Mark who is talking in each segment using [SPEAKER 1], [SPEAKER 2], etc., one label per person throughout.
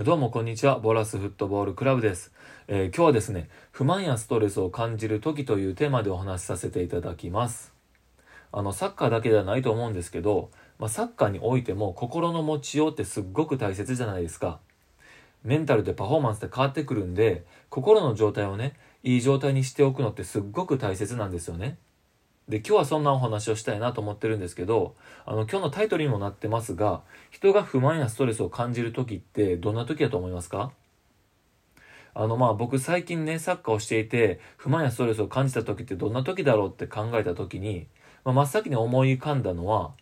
[SPEAKER 1] どうもこんにちは。ボラスフットボールクラブです、えー今日はですね、不満やストレスを感じる時というテーマでお話しさせていただきます。あの、サッカーだけではないと思うんですけど、まあ、サッカーにおいても心の持ちようってすっごく大切じゃないですか。メンタルでパフォーマンスで変わってくるんで、心の状態をね、いい状態にしておくのってすっごく大切なんですよね。で、今日はそんなお話をしたいなと思ってるんですけど、あの、今日のタイトルにもなってますが、人が不満やストレスを感じる時ってどんな時だと思いますか？あの、まあ僕最近ね、サッカーをしていて、不満やストレスを感じた時ってどんな時だろうって考えた時に、まあ、真っ先に思い浮かんだのは、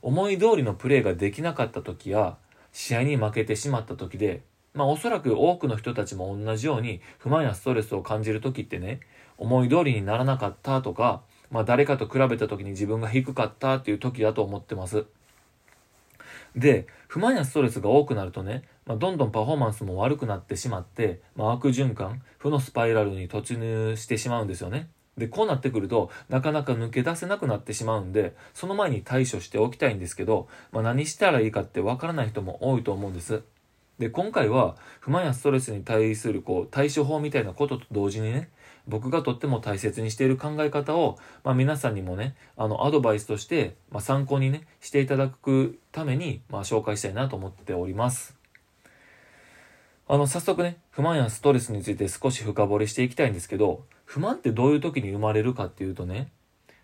[SPEAKER 1] 思い通りのプレーができなかった時や、試合に負けてしまった時で、まあおそらく多くの人たちも同じように不満やストレスを感じる時ってね、思い通りにならなかったとか、まあ誰かと比べた時に自分が低かったっていう時だと思ってます。で、不満やストレスが多くなるとね、まあ、どんどんパフォーマンスも悪くなってしまって、まあ、悪循環、負のスパイラルに突入してしまうんですよね。で、こうなってくると、なかなか抜け出せなくなってしまうんで、その前に対処しておきたいんですけど、まあ、何したらいいかってわからない人も多いと思うんです。で、今回は、不満やストレスに対する、こう、対処法みたいなことと同時にね、僕がとっても大切にしている考え方を、まあ、皆さんにもね、あの、アドバイスとして、まあ、参考にね、していただくために、まあ、紹介したいなと思っております。あの、早速ね、不満やストレスについて少し深掘りしていきたいんですけど、不満ってどういう時に生まれるかっていうとね、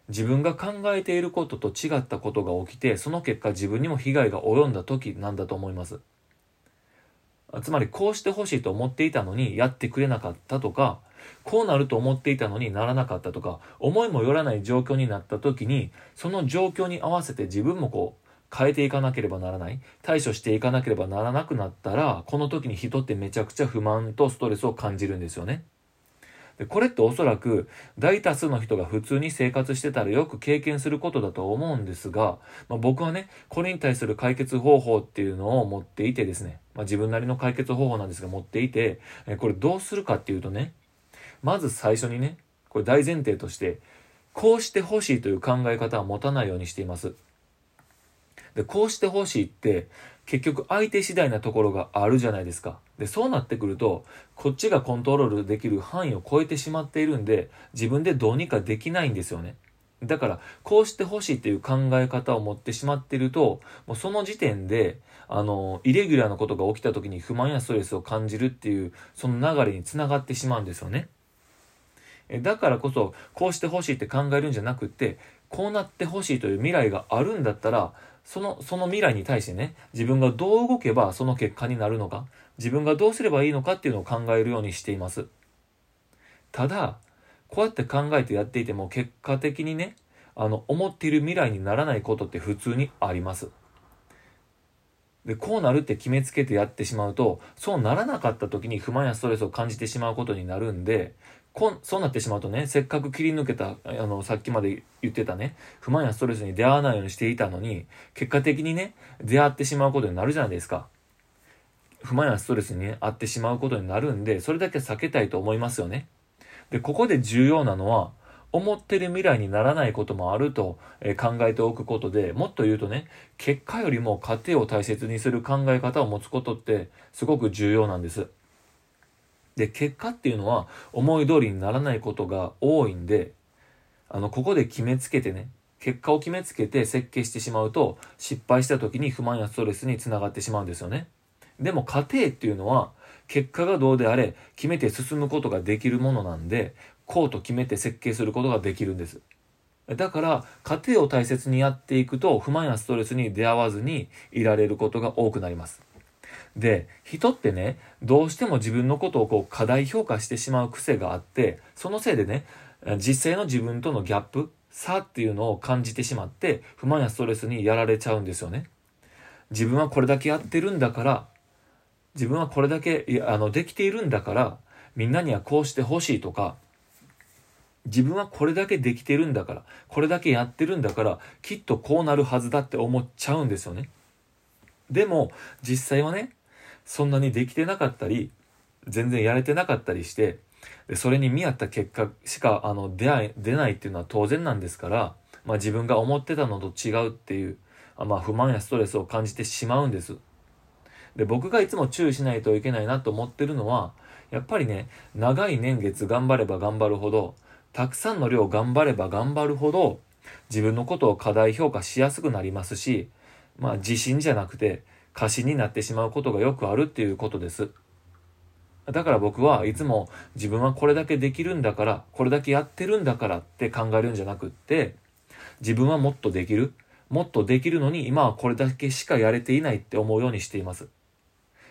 [SPEAKER 1] 自分が考えていることと違ったことが起きて、その結果自分にも被害が及んだ時なんだと思います。つまりこうしてほしいと思っていたのにやってくれなかったとか、こうなると思っていたのにならなかったとか、思いもよらない状況になった時に、その状況に合わせて自分もこう、変えていかなければならない、対処していかなければならなくなったら、この時に人ってめちゃくちゃ不満とストレスを感じるんですよね。でこれっておそらく大多数の人が普通に生活してたらよく経験することだと思うんですが、まあ、僕はねこれに対する解決方法っていうのを持っていてですね、まあ、自分なりの解決方法なんですが持っていてこれどうするかっていうとねまず最初にねこれ大前提としてこうしてほしいという考え方は持たないようにしていますでこうしてほしいって結局相手次第なところがあるじゃないですか。で、そうなってくると、こっちがコントロールできる範囲を超えてしまっているんで、自分でどうにかできないんですよね。だから、こうしてほしいっていう考え方を持ってしまっていると、もうその時点で、あの、イレギュラーなことが起きた時に不満やストレスを感じるっていう、その流れにつながってしまうんですよね。だからこそ、こうしてほしいって考えるんじゃなくて、こうなってほしいという未来があるんだったら、その、その未来に対してね、自分がどう動けばその結果になるのか、自分がどうすればいいのかっていうのを考えるようにしています。ただ、こうやって考えてやっていても結果的にね、あの、思っている未来にならないことって普通にあります。で、こうなるって決めつけてやってしまうと、そうならなかった時に不満やストレスを感じてしまうことになるんで、こんそうなってしまうとね、せっかく切り抜けた、あの、さっきまで言ってたね、不満やストレスに出会わないようにしていたのに、結果的にね、出会ってしまうことになるじゃないですか。不満やストレスにね、遭ってしまうことになるんで、それだけ避けたいと思いますよね。で、ここで重要なのは、思ってる未来にならないこともあると、考えておくことで、もっと言うとね、結果よりも過程を大切にする考え方を持つことってすごく重要なんです。で、結果っていうのは思い通りにならないことが多いんで、あの、ここで決めつけてね、結果を決めつけて設計してしまうと、失敗した時に不満やストレスにつながってしまうんですよね。でも過程っていうのは、結果がどうであれ、決めて進むことができるものなんで、こうと決めて設計することができるんです。だから、過程を大切にやっていくと、不満やストレスに出会わずにいられることが多くなります。で、人ってね、どうしても自分のことをこう過大評価してしまう癖があって、そのせいでね、実際の自分とのギャップ、差っていうのを感じてしまって、不満やストレスにやられちゃうんですよね。自分はこれだけやってるんだから、自分はこれだけあのできているんだから、みんなにはこうしてほしいとか、自分はこれだけできてるんだから、これだけやってるんだから、きっとこうなるはずだって思っちゃうんですよね。でも、実際はね、そんなにできてなかったり、全然やれてなかったりして、でそれに見合った結果しかあの出会い出ないっていうのは当然なんですから、まあ、自分が思ってたのと違うっていう、あまあ、不満やストレスを感じてしまうんです。で、僕がいつも注意しないといけないなと思ってるのは、やっぱりね、長い年月頑張れば頑張るほど、たくさんの量頑張れば頑張るほど、自分のことを過大評価しやすくなりますし、まあ自信じゃなくて過信になってしまうことがよくあるっていうことです。だから僕はいつも自分はこれだけできるんだから、これだけやってるんだからって考えるんじゃなくって、自分はもっとできる。もっとできるのに今はこれだけしかやれていないって思うようにしています。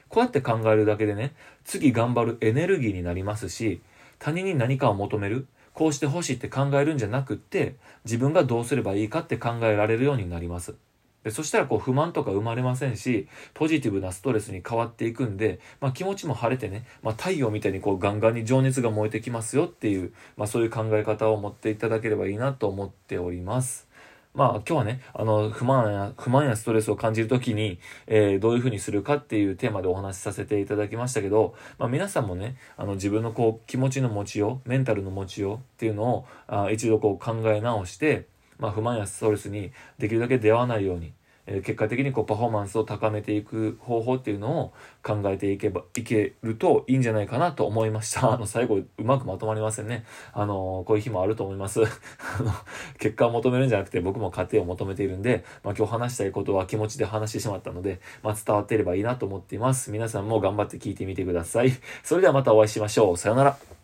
[SPEAKER 1] こうやって考えるだけでね、次頑張るエネルギーになりますし、他人に何かを求める、こうしてほしいって考えるんじゃなくって、自分がどうすればいいかって考えられるようになります。でそしたらこう不満とか生まれませんし、ポジティブなストレスに変わっていくんで、まあ、気持ちも晴れてね、まあ、太陽みたいにこうガンガンに情熱が燃えてきますよっていう、まあ、そういう考え方を持っていただければいいなと思っております。まあ今日はね、あの、不満や、不満やストレスを感じるときに、えー、どういうふうにするかっていうテーマでお話しさせていただきましたけど、まあ皆さんもね、あの自分のこう気持ちの持ちよう、メンタルの持ちようっていうのをあ一度こう考え直して、まあ不満やストレスにできるだけ出会わないように、え結果的にこうパフォーマンスを高めていく方法っていうのを考えていけば、いけるといいんじゃないかなと思いました。あの、最後、うまくまとまりませんね。あの、こういう日もあると思います。あの、結果を求めるんじゃなくて僕も過程を求めているんで、まあ今日話したいことは気持ちで話してしまったので、まあ伝わっていればいいなと思っています。皆さんも頑張って聞いてみてください。それではまたお会いしましょう。さよなら。